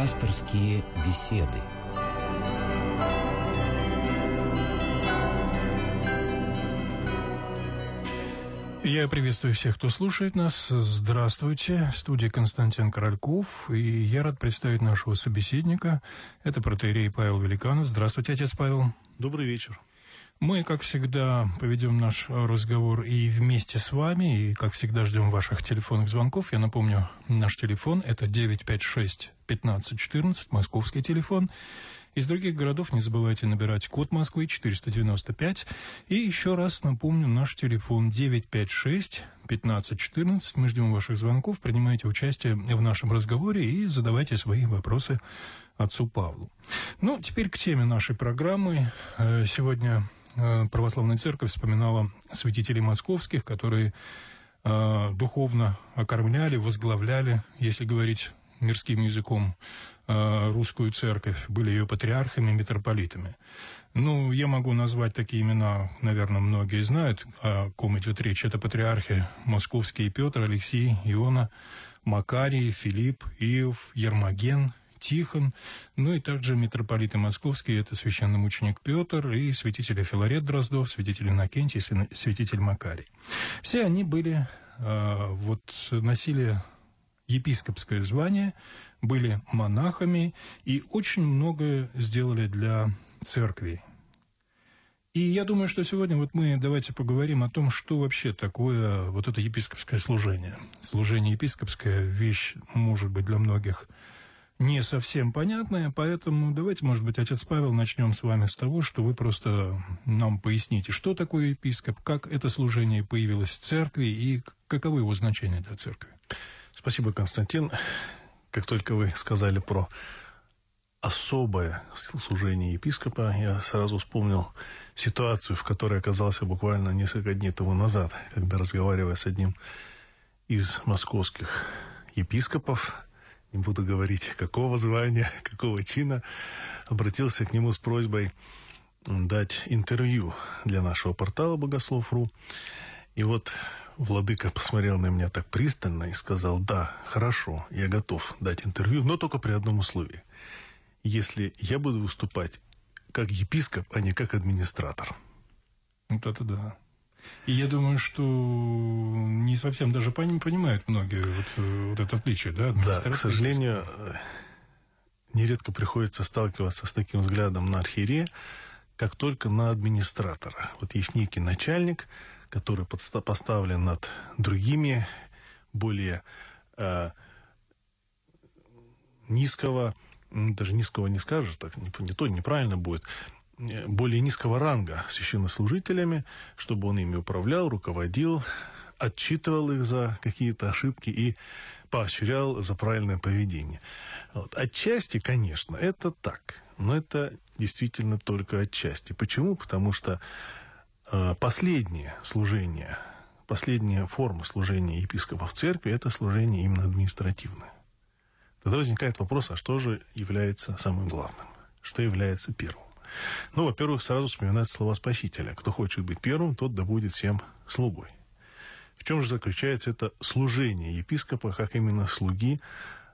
Пасторские беседы. Я приветствую всех, кто слушает нас. Здравствуйте. В студии Константин Корольков. И я рад представить нашего собеседника. Это протеерей Павел Великанов. Здравствуйте, отец Павел. Добрый вечер. Мы, как всегда, поведем наш разговор и вместе с вами, и, как всегда, ждем ваших телефонных звонков. Я напомню, наш телефон – это 956 1514, московский телефон. Из других городов не забывайте набирать код Москвы 495. И еще раз напомню, наш телефон 956 1514. Мы ждем ваших звонков, принимайте участие в нашем разговоре и задавайте свои вопросы отцу Павлу. Ну, теперь к теме нашей программы. Э, сегодня православная церковь вспоминала святителей московских, которые э, духовно окормляли, возглавляли, если говорить мирским языком, э, русскую церковь, были ее патриархами, митрополитами. Ну, я могу назвать такие имена, наверное, многие знают, о ком идет речь. Это патриархи московские Петр, Алексей, Иона, Макарий, Филипп, Иов, Ермоген, Тихон, ну и также митрополиты московские, это священномученик Петр и святитель Филарет Дроздов, святитель Иннокентий, святитель Макарий. Все они были, э, вот, носили епископское звание, были монахами и очень многое сделали для церкви. И я думаю, что сегодня вот мы давайте поговорим о том, что вообще такое вот это епископское служение. Служение епископское – вещь, может быть, для многих – не совсем понятное, поэтому давайте, может быть, отец Павел, начнем с вами с того, что вы просто нам поясните, что такое епископ, как это служение появилось в церкви и каково его значение для церкви. Спасибо, Константин. Как только вы сказали про особое служение епископа, я сразу вспомнил ситуацию, в которой оказался буквально несколько дней тому назад, когда, разговаривая с одним из московских епископов, не буду говорить, какого звания, какого чина, обратился к нему с просьбой дать интервью для нашего портала «Богослов.ру». И вот владыка посмотрел на меня так пристально и сказал, да, хорошо, я готов дать интервью, но только при одном условии. Если я буду выступать как епископ, а не как администратор. Вот это да. И я думаю, что не совсем даже понимают многие вот, вот это отличие, да? Да, к сожалению, нередко приходится сталкиваться с таким взглядом на архиерея, как только на администратора. Вот есть некий начальник, который поставлен над другими, более э, низкого, даже низкого не скажешь, так не, не то неправильно будет, более низкого ранга священнослужителями, чтобы он ими управлял, руководил, отчитывал их за какие-то ошибки и поощрял за правильное поведение. Вот. Отчасти, конечно, это так, но это действительно только отчасти. Почему? Потому что э, последнее служение, последняя форма служения епископа в церкви – это служение именно административное. Тогда возникает вопрос, а что же является самым главным? Что является первым? Ну, во-первых, сразу вспоминать слова Спасителя. Кто хочет быть первым, тот да будет всем слугой. В чем же заключается это служение епископа, как именно слуги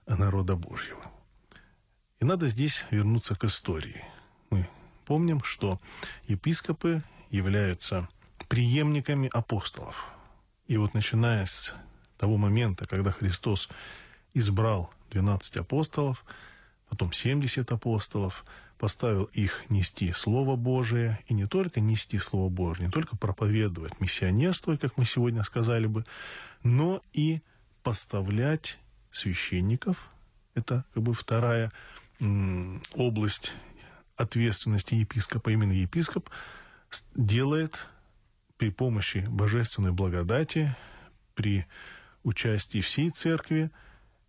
народа Божьего? И надо здесь вернуться к истории. Мы помним, что епископы являются преемниками апостолов. И вот начиная с того момента, когда Христос избрал 12 апостолов, потом 70 апостолов, поставил их нести Слово Божие, и не только нести Слово Божие, не только проповедовать миссионерство, как мы сегодня сказали бы, но и поставлять священников, это как бы вторая область ответственности епископа, именно епископ делает при помощи божественной благодати, при участии всей церкви,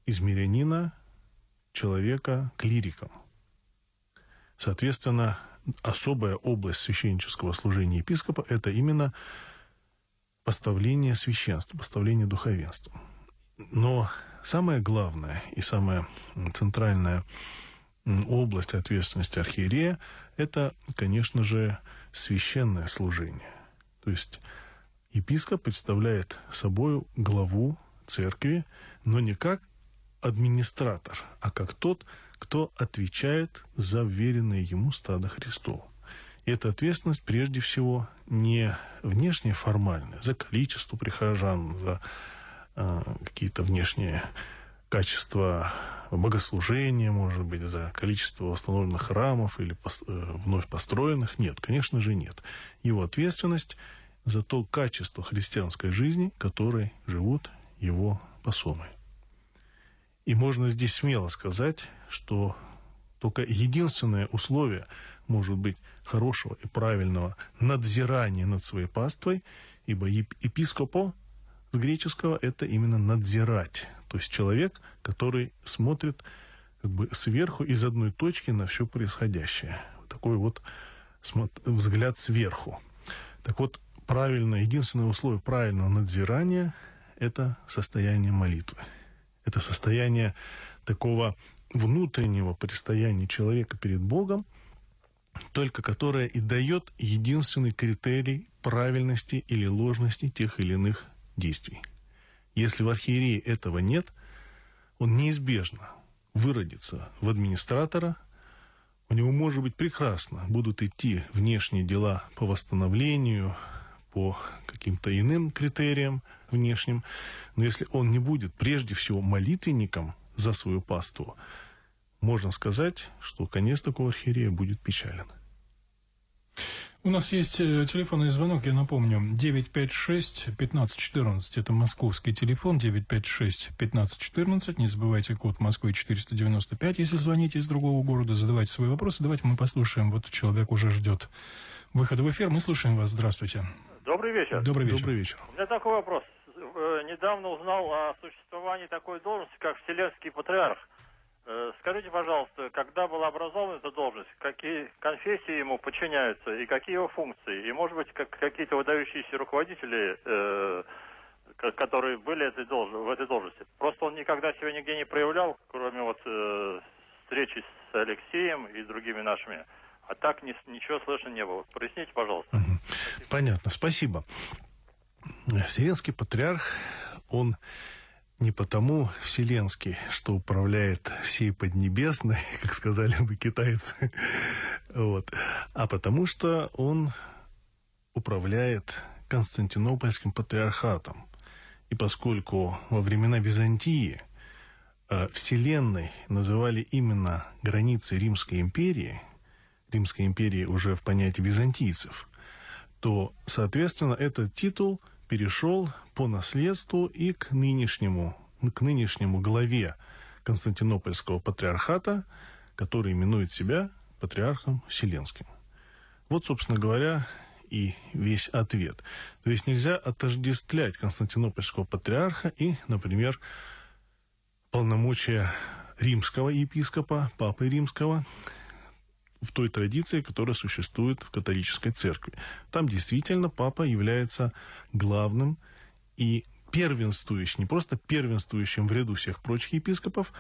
из мирянина человека клириком – Соответственно, особая область священнического служения епископа – это именно поставление священства, поставление духовенства. Но самое главное и самая центральная область ответственности архиерея – это, конечно же, священное служение. То есть епископ представляет собой главу церкви, но не как администратор, а как тот, кто отвечает за вверенное ему стадо Христова. И эта ответственность прежде всего не внешне формальная, за количество прихожан, за э, какие-то внешние качества богослужения, может быть, за количество восстановленных храмов или пос, э, вновь построенных. Нет, конечно же нет. Его ответственность за то качество христианской жизни, которой живут его посомы. И можно здесь смело сказать, что только единственное условие может быть хорошего и правильного надзирания над своей паствой, ибо епископо с греческого это именно надзирать. То есть человек, который смотрит как бы сверху из одной точки на все происходящее. Такой вот взгляд сверху. Так вот, правильное, единственное условие правильного надзирания – это состояние молитвы. Это состояние такого внутреннего предстояния человека перед Богом, только которое и дает единственный критерий правильности или ложности тех или иных действий. Если в архиерее этого нет, он неизбежно выродится в администратора, у него, может быть, прекрасно будут идти внешние дела по восстановлению, по каким-то иным критериям внешним, но если он не будет прежде всего молитвенником за свою паству, можно сказать, что конец такого архиерея будет печален. У нас есть э, телефонный звонок, я напомню, 956-1514, это московский телефон, 956-1514, не забывайте код Москвы 495, если звоните из другого города, задавайте свои вопросы, давайте мы послушаем, вот человек уже ждет выхода в эфир, мы слушаем вас, здравствуйте. Добрый вечер. Добрый вечер. Добрый вечер. У меня такой вопрос. Э, недавно узнал о существовании такой должности, как Вселенский Патриарх. Э, скажите, пожалуйста, когда была образована эта должность, какие конфессии ему подчиняются и какие его функции? И, может быть, как, какие-то выдающиеся руководители, э, которые были этой долж... в этой должности. Просто он никогда себя нигде не проявлял, кроме вот э, встречи с Алексеем и другими нашими. А так ни, ничего слышно не было. Проясните, пожалуйста. Понятно, спасибо. Вселенский патриарх, он не потому вселенский, что управляет всей Поднебесной, как сказали бы китайцы, вот, а потому что он управляет Константинопольским патриархатом. И поскольку во времена Византии э, Вселенной называли именно границы Римской империи, Римской империи уже в понятии византийцев, то, соответственно, этот титул – перешел по наследству и к нынешнему, к нынешнему главе Константинопольского патриархата, который именует себя патриархом Вселенским. Вот, собственно говоря, и весь ответ. То есть нельзя отождествлять Константинопольского патриарха и, например, полномочия римского епископа, папы римского, в той традиции, которая существует в католической церкви. Там действительно папа является главным и первенствующим, не просто первенствующим в ряду всех прочих епископов,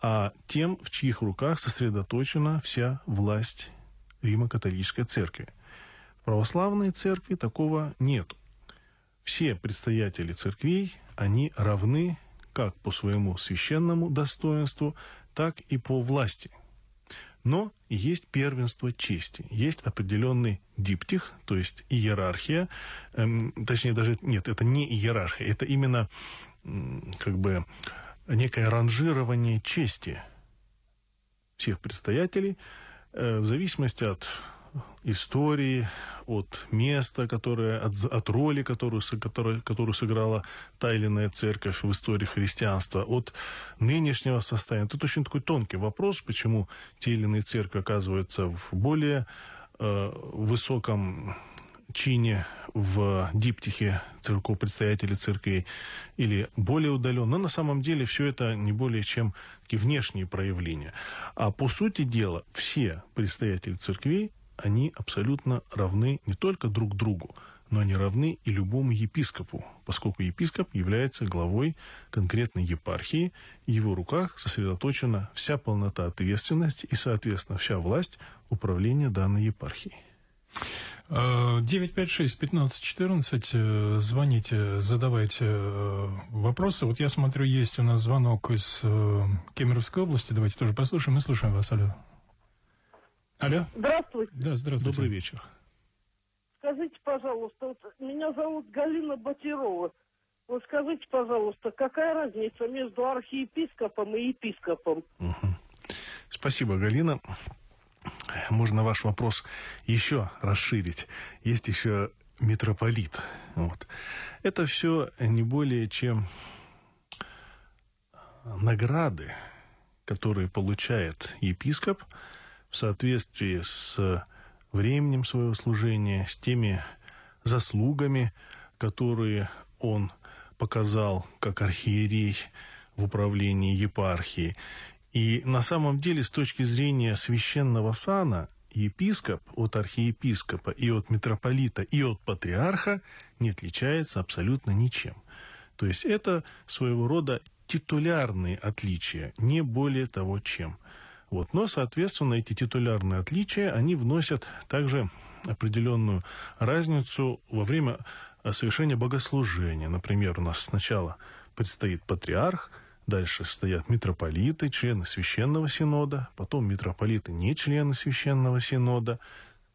а тем, в чьих руках сосредоточена вся власть Римо-католической церкви. В православной церкви такого нет. Все предстоятели церквей, они равны как по своему священному достоинству, так и по власти – но есть первенство чести, есть определенный диптих, то есть иерархия, эм, точнее даже нет, это не иерархия, это именно как бы некое ранжирование чести всех предстоятелей э, в зависимости от истории, от места, которое, от, от роли, которую, которую, которую сыграла та или иная церковь в истории христианства, от нынешнего состояния. Это очень такой тонкий вопрос, почему те или иные церкви оказываются в более э, высоком чине в диптихе церков, представителей церквей или более удаленно. Но на самом деле все это не более чем такие внешние проявления. А по сути дела все предстоятели церквей они абсолютно равны не только друг другу, но они равны и любому епископу, поскольку епископ является главой конкретной епархии, и в его руках сосредоточена вся полнота ответственности и, соответственно, вся власть управления данной епархией. 956-1514, э, звоните, задавайте э, вопросы. Вот я смотрю, есть у нас звонок из э, Кемеровской области. Давайте тоже послушаем. Мы слушаем вас. Алло. Алло. Здравствуйте. Да, здравствуйте. Добрый вечер. Скажите, пожалуйста, вот меня зовут Галина Батирова. Вот скажите, пожалуйста, какая разница между архиепископом и епископом? Спасибо, Галина. Можно ваш вопрос еще расширить. Есть еще митрополит. Вот. Это все не более чем награды, которые получает епископ соответствии с временем своего служения, с теми заслугами, которые он показал как архиерей в управлении епархией. И на самом деле, с точки зрения священного сана, епископ от архиепископа и от митрополита и от патриарха не отличается абсолютно ничем. То есть это своего рода титулярные отличия, не более того чем. Вот. Но, соответственно, эти титулярные отличия, они вносят также определенную разницу во время совершения богослужения. Например, у нас сначала предстоит патриарх, дальше стоят митрополиты, члены священного синода, потом митрополиты, не члены священного синода,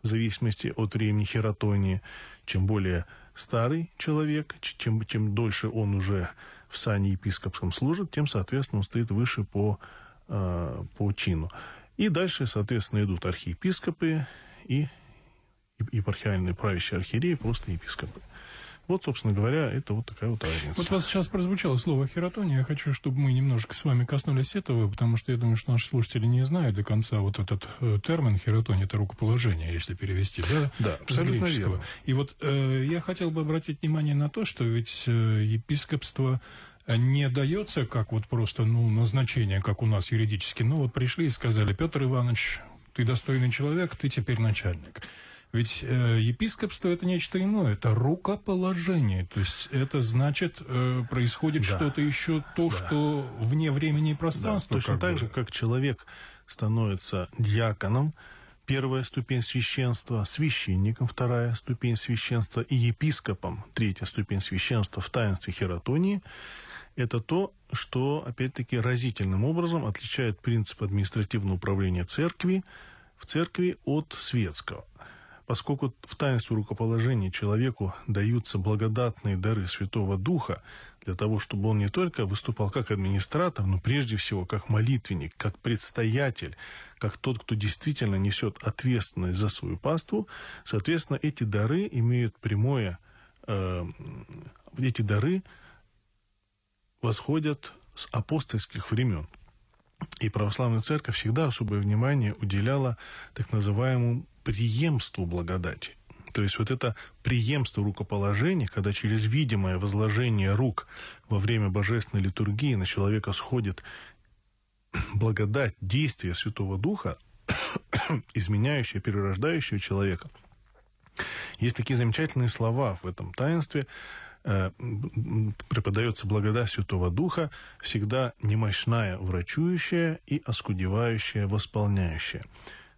в зависимости от времени хератонии. Чем более старый человек, чем, чем дольше он уже в сане епископском служит, тем, соответственно, он стоит выше по э, по чину. И дальше, соответственно, идут архиепископы и епархиальные правящие архиереи, просто епископы. Вот, собственно говоря, это вот такая вот разница. Вот у вас сейчас прозвучало слово хератония. Я хочу, чтобы мы немножко с вами коснулись этого, потому что я думаю, что наши слушатели не знают до конца вот этот э, термин хератония, это рукоположение, если перевести, да? Да, абсолютно верно. И вот э, я хотел бы обратить внимание на то, что ведь э, епископство не дается как вот просто ну, назначение, как у нас юридически. Ну вот пришли и сказали, Петр Иванович, ты достойный человек, ты теперь начальник. Ведь э, епископство это нечто иное, это рукоположение. То есть это значит, э, происходит да. что-то еще, то, да. что вне времени и пространства. Да, точно так бы. же, как человек становится диаконом, первая ступень священства, священником вторая ступень священства и епископом третья ступень священства в таинстве хератонии – это то, что, опять-таки, разительным образом отличает принцип административного управления церкви в церкви от светского. Поскольку в таинстве рукоположения человеку даются благодатные дары Святого Духа для того, чтобы он не только выступал как администратор, но прежде всего как молитвенник, как предстоятель, как тот, кто действительно несет ответственность за свою паству, соответственно, эти дары имеют прямое, э, эти дары восходят с апостольских времен. И православная церковь всегда особое внимание уделяла так называемому преемству благодати. То есть вот это преемство рукоположения, когда через видимое возложение рук во время божественной литургии на человека сходит благодать действия Святого Духа, изменяющая, перерождающая человека. Есть такие замечательные слова в этом таинстве – преподается благодать Святого Духа, всегда немощная врачующая и оскудевающая восполняющая.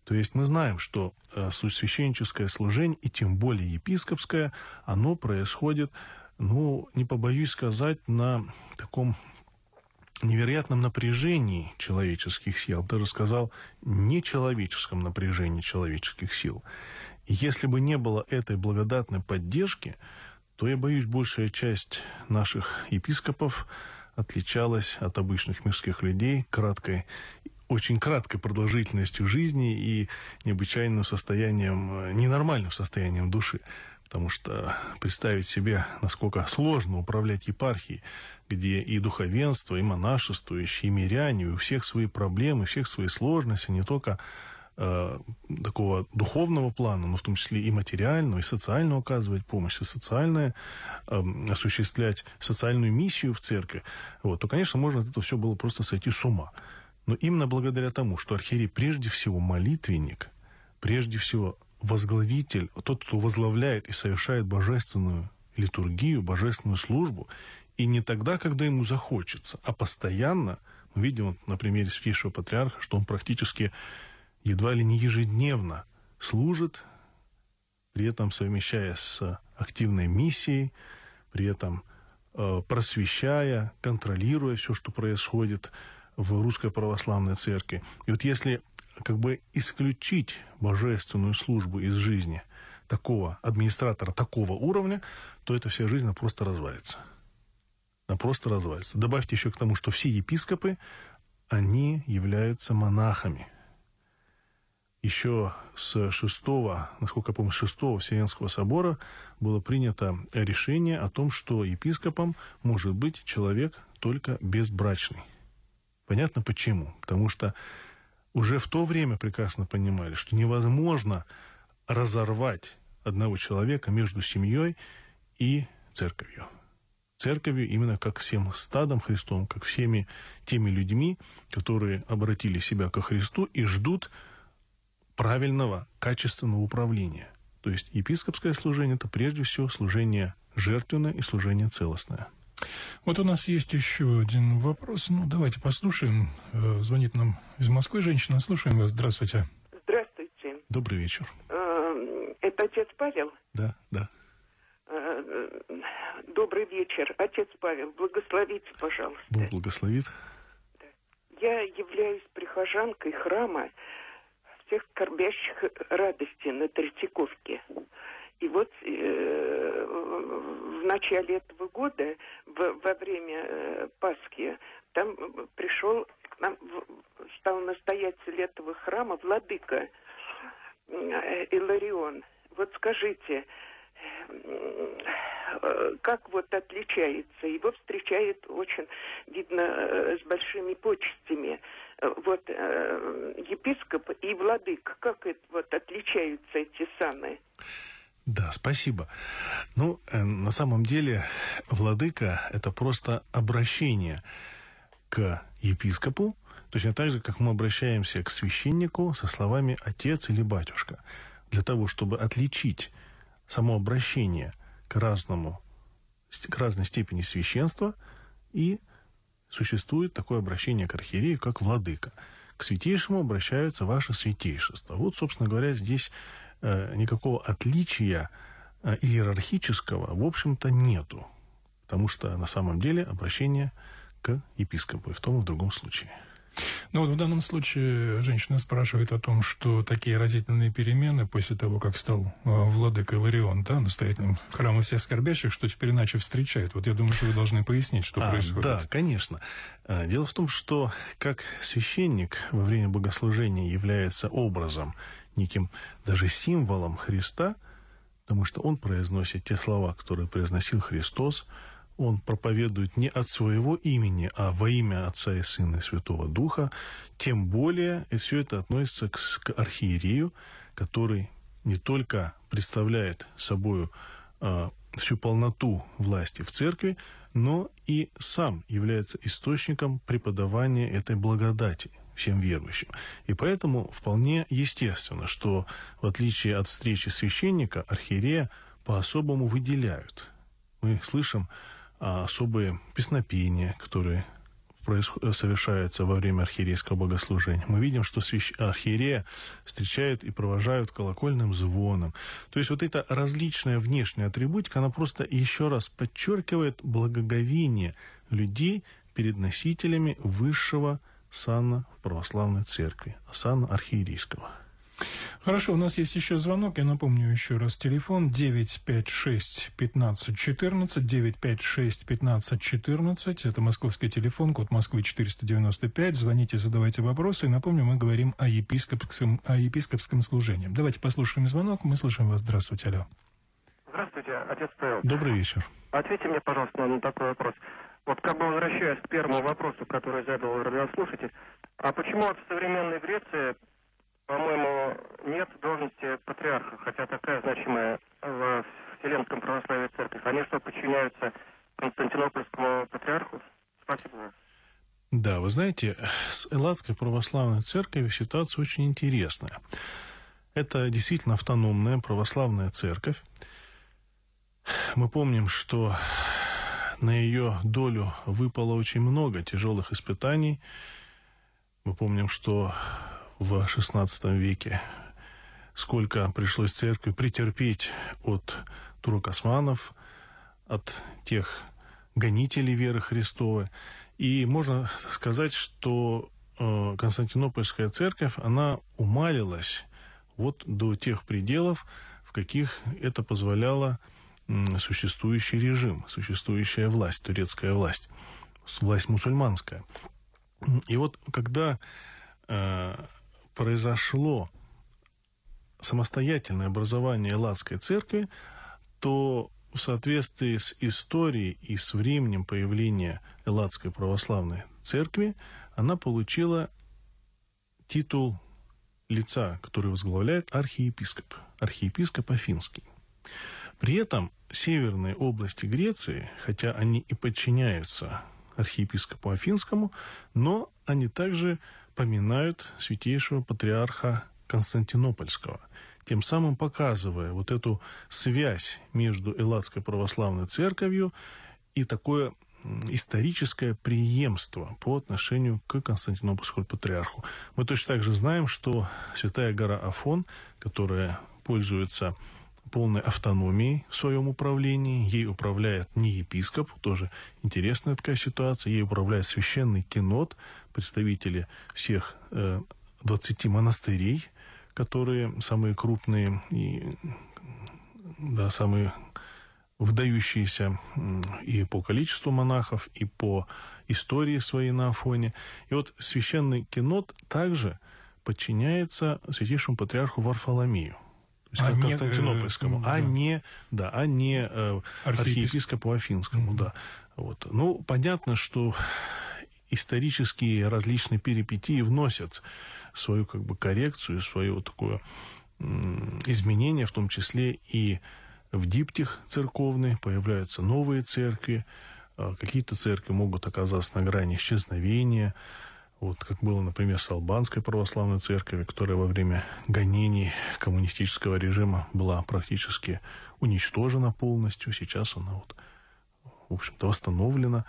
То есть мы знаем, что э, священническое служение, и тем более епископское, оно происходит, ну, не побоюсь сказать, на таком невероятном напряжении человеческих сил, даже сказал, нечеловеческом напряжении человеческих сил. Если бы не было этой благодатной поддержки, то, я боюсь, большая часть наших епископов отличалась от обычных мирских людей краткой, очень краткой продолжительностью жизни и необычайным состоянием, ненормальным состоянием души. Потому что представить себе, насколько сложно управлять епархией, где и духовенство, и монашествующие, и миряне, и у всех свои проблемы, у всех свои сложности, не только э, такого духовного плана, но в том числе и материального, и социального оказывать помощь, и социальное, э, осуществлять социальную миссию в церкви, вот, то, конечно, можно это все было просто сойти с ума. Но именно благодаря тому, что архиерей прежде всего молитвенник, прежде всего возглавитель, тот, кто возглавляет и совершает божественную литургию, божественную службу, и не тогда, когда ему захочется, а постоянно, мы видим на примере Святейшего Патриарха, что он практически едва ли не ежедневно служит при этом совмещая с активной миссией, при этом э, просвещая, контролируя все, что происходит в Русской Православной Церкви. И вот если как бы исключить божественную службу из жизни такого администратора такого уровня, то эта вся жизнь просто развалится. Она просто развалится. Добавьте еще к тому, что все епископы, они являются монахами. Еще с шестого, насколько я помню, шестого Вселенского собора было принято решение о том, что епископом может быть человек только безбрачный. Понятно почему? Потому что уже в то время прекрасно понимали, что невозможно разорвать одного человека между семьей и церковью. Церковью именно как всем стадом Христом, как всеми теми людьми, которые обратили себя ко Христу и ждут правильного, качественного управления. То есть епископское служение – это прежде всего служение жертвенное и служение целостное. Вот у нас есть еще один вопрос. Ну, давайте послушаем. Э, звонит нам из Москвы женщина. Слушаем вас. Здравствуйте. Здравствуйте. Добрый вечер. Э, это отец Павел? Да, да. Э, добрый вечер. Отец Павел, благословите, пожалуйста. Бог благословит. Я являюсь прихожанкой храма всех скорбящих радости на Третьяковке. И вот э, в начале этого года, в, во время э, Пасхи, там пришел к нам, стал настоятель этого храма владыка э, Иларион. Вот скажите, э, как вот отличается? Его встречает очень, видно, э, с большими почестями. Вот епископ и владык, как это вот отличаются эти саны? Да, спасибо. Ну, э, на самом деле, владыка – это просто обращение к епископу, точно так же, как мы обращаемся к священнику со словами «отец» или «батюшка», для того, чтобы отличить само обращение к разному, к разной степени священства, и существует такое обращение к архиерею, как владыка. К святейшему обращаются ваше святейшество. Вот, собственно говоря, здесь Э, никакого отличия э, иерархического, в общем-то, нету. Потому что на самом деле обращение к епископу и в том и в другом случае. Ну вот в данном случае женщина спрашивает о том, что такие разительные перемены после того, как стал э, владыка Иларион, да, настоятелем храма всех скорбящих, что теперь иначе встречает. Вот я думаю, что вы должны пояснить, что а, происходит. Да, конечно. Дело в том, что как священник во время богослужения является образом неким даже символом Христа, потому что он произносит те слова, которые произносил Христос, он проповедует не от своего имени, а во имя Отца и Сына и Святого Духа, тем более и все это относится к, к архиерею, который не только представляет собою э, всю полноту власти в церкви, но и сам является источником преподавания этой благодати всем верующим. И поэтому вполне естественно, что в отличие от встречи священника, архиерея по-особому выделяют. Мы слышим а, особые песнопения, которые происход... совершаются во время архиерейского богослужения. Мы видим, что свящ... архиерея встречают и провожают колокольным звоном. То есть вот эта различная внешняя атрибутика, она просто еще раз подчеркивает благоговение людей перед носителями высшего сана в православной церкви, сана архиерейского. Хорошо, у нас есть еще звонок. Я напомню еще раз телефон 956 15 14 956 15 14. Это московский телефон, код Москвы 495. Звоните, задавайте вопросы. И напомню, мы говорим о епископском, о епископском служении. Давайте послушаем звонок. Мы слышим вас. Здравствуйте, алло. Здравствуйте, отец Павел. Добрый вечер. Ответьте мне, пожалуйста, на такой вопрос. Вот как бы возвращаясь к первому вопросу, который задал радиослушатель, а почему от современной Греции, по-моему, нет должности патриарха, хотя такая значимая в Вселенском православии церковь? Они что, подчиняются Константинопольскому патриарху? Спасибо. Да, вы знаете, с Элладской православной церковью ситуация очень интересная. Это действительно автономная православная церковь. Мы помним, что на ее долю выпало очень много тяжелых испытаний. Мы помним, что в XVI веке сколько пришлось церкви претерпеть от турок-османов, от тех гонителей веры Христовой. И можно сказать, что э, Константинопольская церковь, она умалилась вот до тех пределов, в каких это позволяло существующий режим, существующая власть, турецкая власть, власть мусульманская. И вот когда э, произошло самостоятельное образование Элладской церкви, то в соответствии с историей и с временем появления Элладской православной церкви, она получила титул лица, который возглавляет архиепископ, архиепископ Афинский. При этом северные области Греции, хотя они и подчиняются архиепископу Афинскому, но они также поминают святейшего патриарха Константинопольского, тем самым показывая вот эту связь между Элладской православной церковью и такое историческое преемство по отношению к Константинопольскому патриарху. Мы точно так же знаем, что Святая гора Афон, которая пользуется полной автономией в своем управлении. Ей управляет не епископ, тоже интересная такая ситуация. Ей управляет священный кинот, представители всех э, 20 монастырей, которые самые крупные и да, самые выдающиеся и по количеству монахов, и по истории своей на Афоне. И вот священный кинот также подчиняется святейшему патриарху Варфоломею а Константинопольскому, не, э, а не, да, а не э, архиепископу Афинскому, mm-hmm. да. Вот. Ну, понятно, что исторические различные перипетии вносят свою как бы коррекцию, свое такое изменение, в том числе и в диптих церковный, появляются новые церкви, а какие-то церкви могут оказаться на грани исчезновения, вот как было, например, с Албанской православной церковью, которая во время гонений коммунистического режима была практически уничтожена полностью. Сейчас она вот, в общем-то, восстановлена.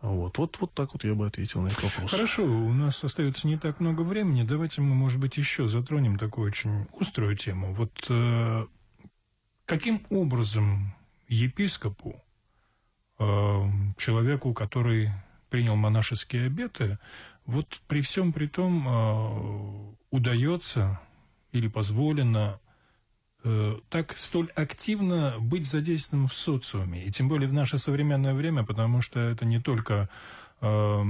Вот, вот, вот так вот я бы ответил на этот вопрос. Хорошо, у нас остается не так много времени. Давайте мы, может быть, еще затронем такую очень острую тему. Вот э, каким образом епископу, э, человеку, который принял монашеские обеты, вот при всем при том э, удается или позволено э, так столь активно быть задействованным в социуме, и тем более в наше современное время, потому что это не только э,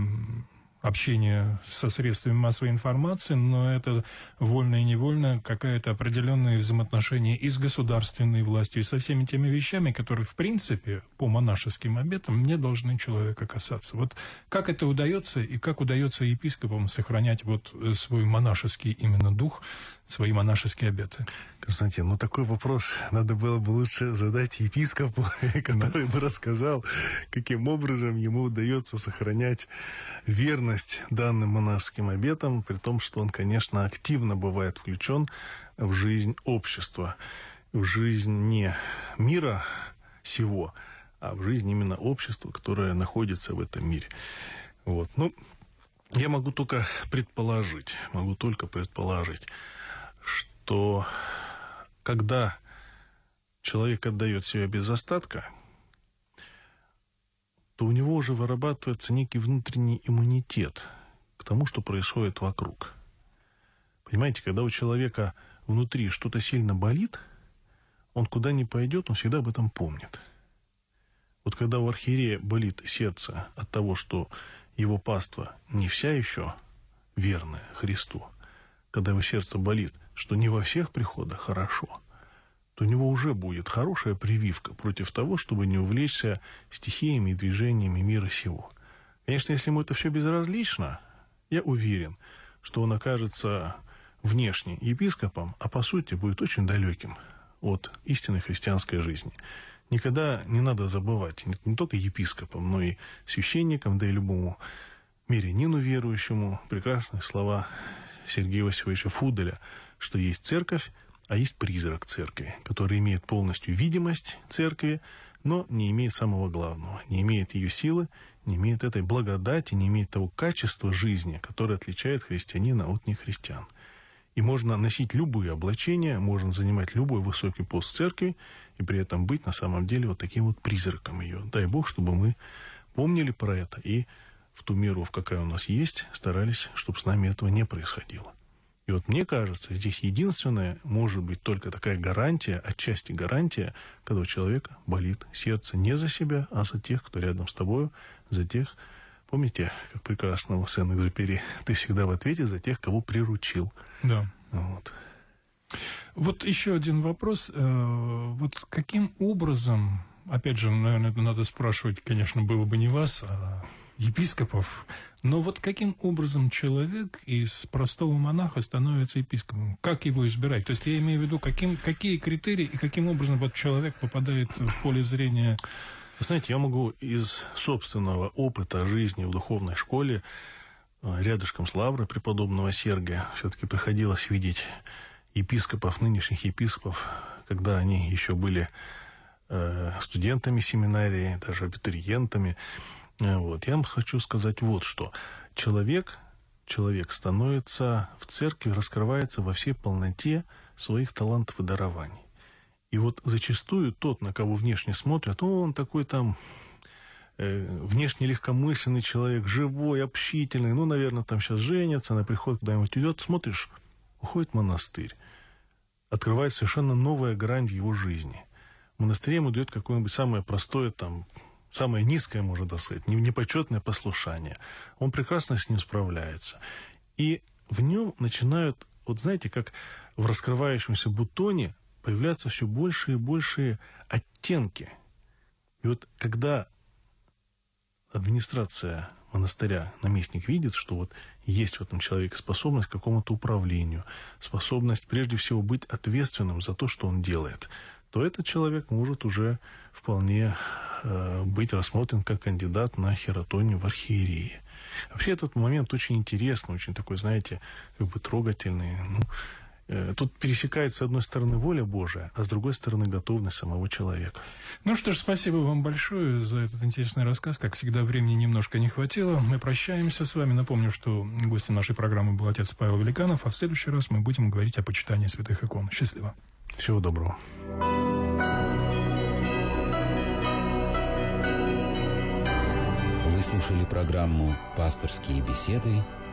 общение со средствами массовой информации, но это вольно и невольно какая-то определенные взаимоотношения и с государственной властью, и со всеми теми вещами, которые, в принципе, по монашеским обетам не должны человека касаться. Вот как это удается, и как удается епископам сохранять вот э, свой монашеский именно дух, свои монашеские обеты? Константин, ну такой вопрос надо было бы лучше задать епископу, который бы рассказал, каким образом ему удается сохранять верность данным монашеским обетам, при том, что он, конечно, активно бывает включен в жизнь общества, в жизнь не мира сего, а в жизнь именно общества, которое находится в этом мире. Вот. Ну, я могу только предположить, могу только предположить, что когда человек отдает себя без остатка, то у него уже вырабатывается некий внутренний иммунитет к тому, что происходит вокруг. Понимаете, когда у человека внутри что-то сильно болит, он куда ни пойдет, он всегда об этом помнит. Вот когда у архиерея болит сердце от того, что его паства не вся еще верная Христу, когда его сердце болит – что не во всех приходах хорошо, то у него уже будет хорошая прививка против того, чтобы не увлечься стихиями и движениями мира сего. Конечно, если ему это все безразлично, я уверен, что он окажется внешне епископом, а по сути будет очень далеким от истинной христианской жизни. Никогда не надо забывать, не, только епископам, но и священникам, да и любому мирянину верующему, прекрасные слова Сергея Васильевича Фуделя – что есть церковь, а есть призрак церкви, который имеет полностью видимость церкви, но не имеет самого главного, не имеет ее силы, не имеет этой благодати, не имеет того качества жизни, которое отличает христианина от нехристиан. И можно носить любые облачения, можно занимать любой высокий пост церкви, и при этом быть на самом деле вот таким вот призраком ее. Дай Бог, чтобы мы помнили про это и в ту меру, в какая у нас есть, старались, чтобы с нами этого не происходило. И вот мне кажется, здесь единственное может быть только такая гарантия, отчасти гарантия, когда у человека болит сердце не за себя, а за тех, кто рядом с тобой, за тех, помните, как прекрасно у Сен-Экзюпери, ты всегда в ответе за тех, кого приручил. Да. Вот. Вот еще один вопрос. Э, вот каким образом, опять же, наверное, это надо спрашивать, конечно, было бы не вас, а епископов. Но вот каким образом человек из простого монаха становится епископом? Как его избирать? То есть я имею в виду, каким, какие критерии и каким образом вот человек попадает в поле зрения... Вы знаете, я могу из собственного опыта жизни в духовной школе э, рядышком с Лаврой преподобного Сергия все-таки приходилось видеть епископов, нынешних епископов, когда они еще были э, студентами семинарии, даже абитуриентами. Э, вот. Я вам хочу сказать вот что. Человек, человек становится в церкви, раскрывается во всей полноте своих талантов и дарований. И вот зачастую тот, на кого внешне смотрят, он такой там э, внешне легкомысленный человек, живой, общительный, ну, наверное, там сейчас женится, на приход куда-нибудь идет, смотришь, уходит в монастырь. Открывается совершенно новая грань в его жизни. В монастыре ему дает какое-нибудь самое простое там самое низкое, можно так сказать, непочетное послушание. Он прекрасно с ним справляется. И в нем начинают, вот знаете, как в раскрывающемся бутоне появляются все больше и большие оттенки. И вот когда администрация монастыря, наместник видит, что вот есть в этом человеке способность к какому-то управлению, способность прежде всего быть ответственным за то, что он делает, то этот человек может уже вполне э, быть рассмотрен как кандидат на хератонию в архиерее. Вообще этот момент очень интересный, очень такой, знаете, как бы трогательный. Ну, Тут пересекается, с одной стороны, воля Божия, а с другой стороны, готовность самого человека. Ну что ж, спасибо вам большое за этот интересный рассказ. Как всегда, времени немножко не хватило. Мы прощаемся с вами. Напомню, что гостем нашей программы был отец Павел Великанов, а в следующий раз мы будем говорить о почитании святых икон. Счастливо. Всего доброго. Вы слушали программу «Пасторские беседы»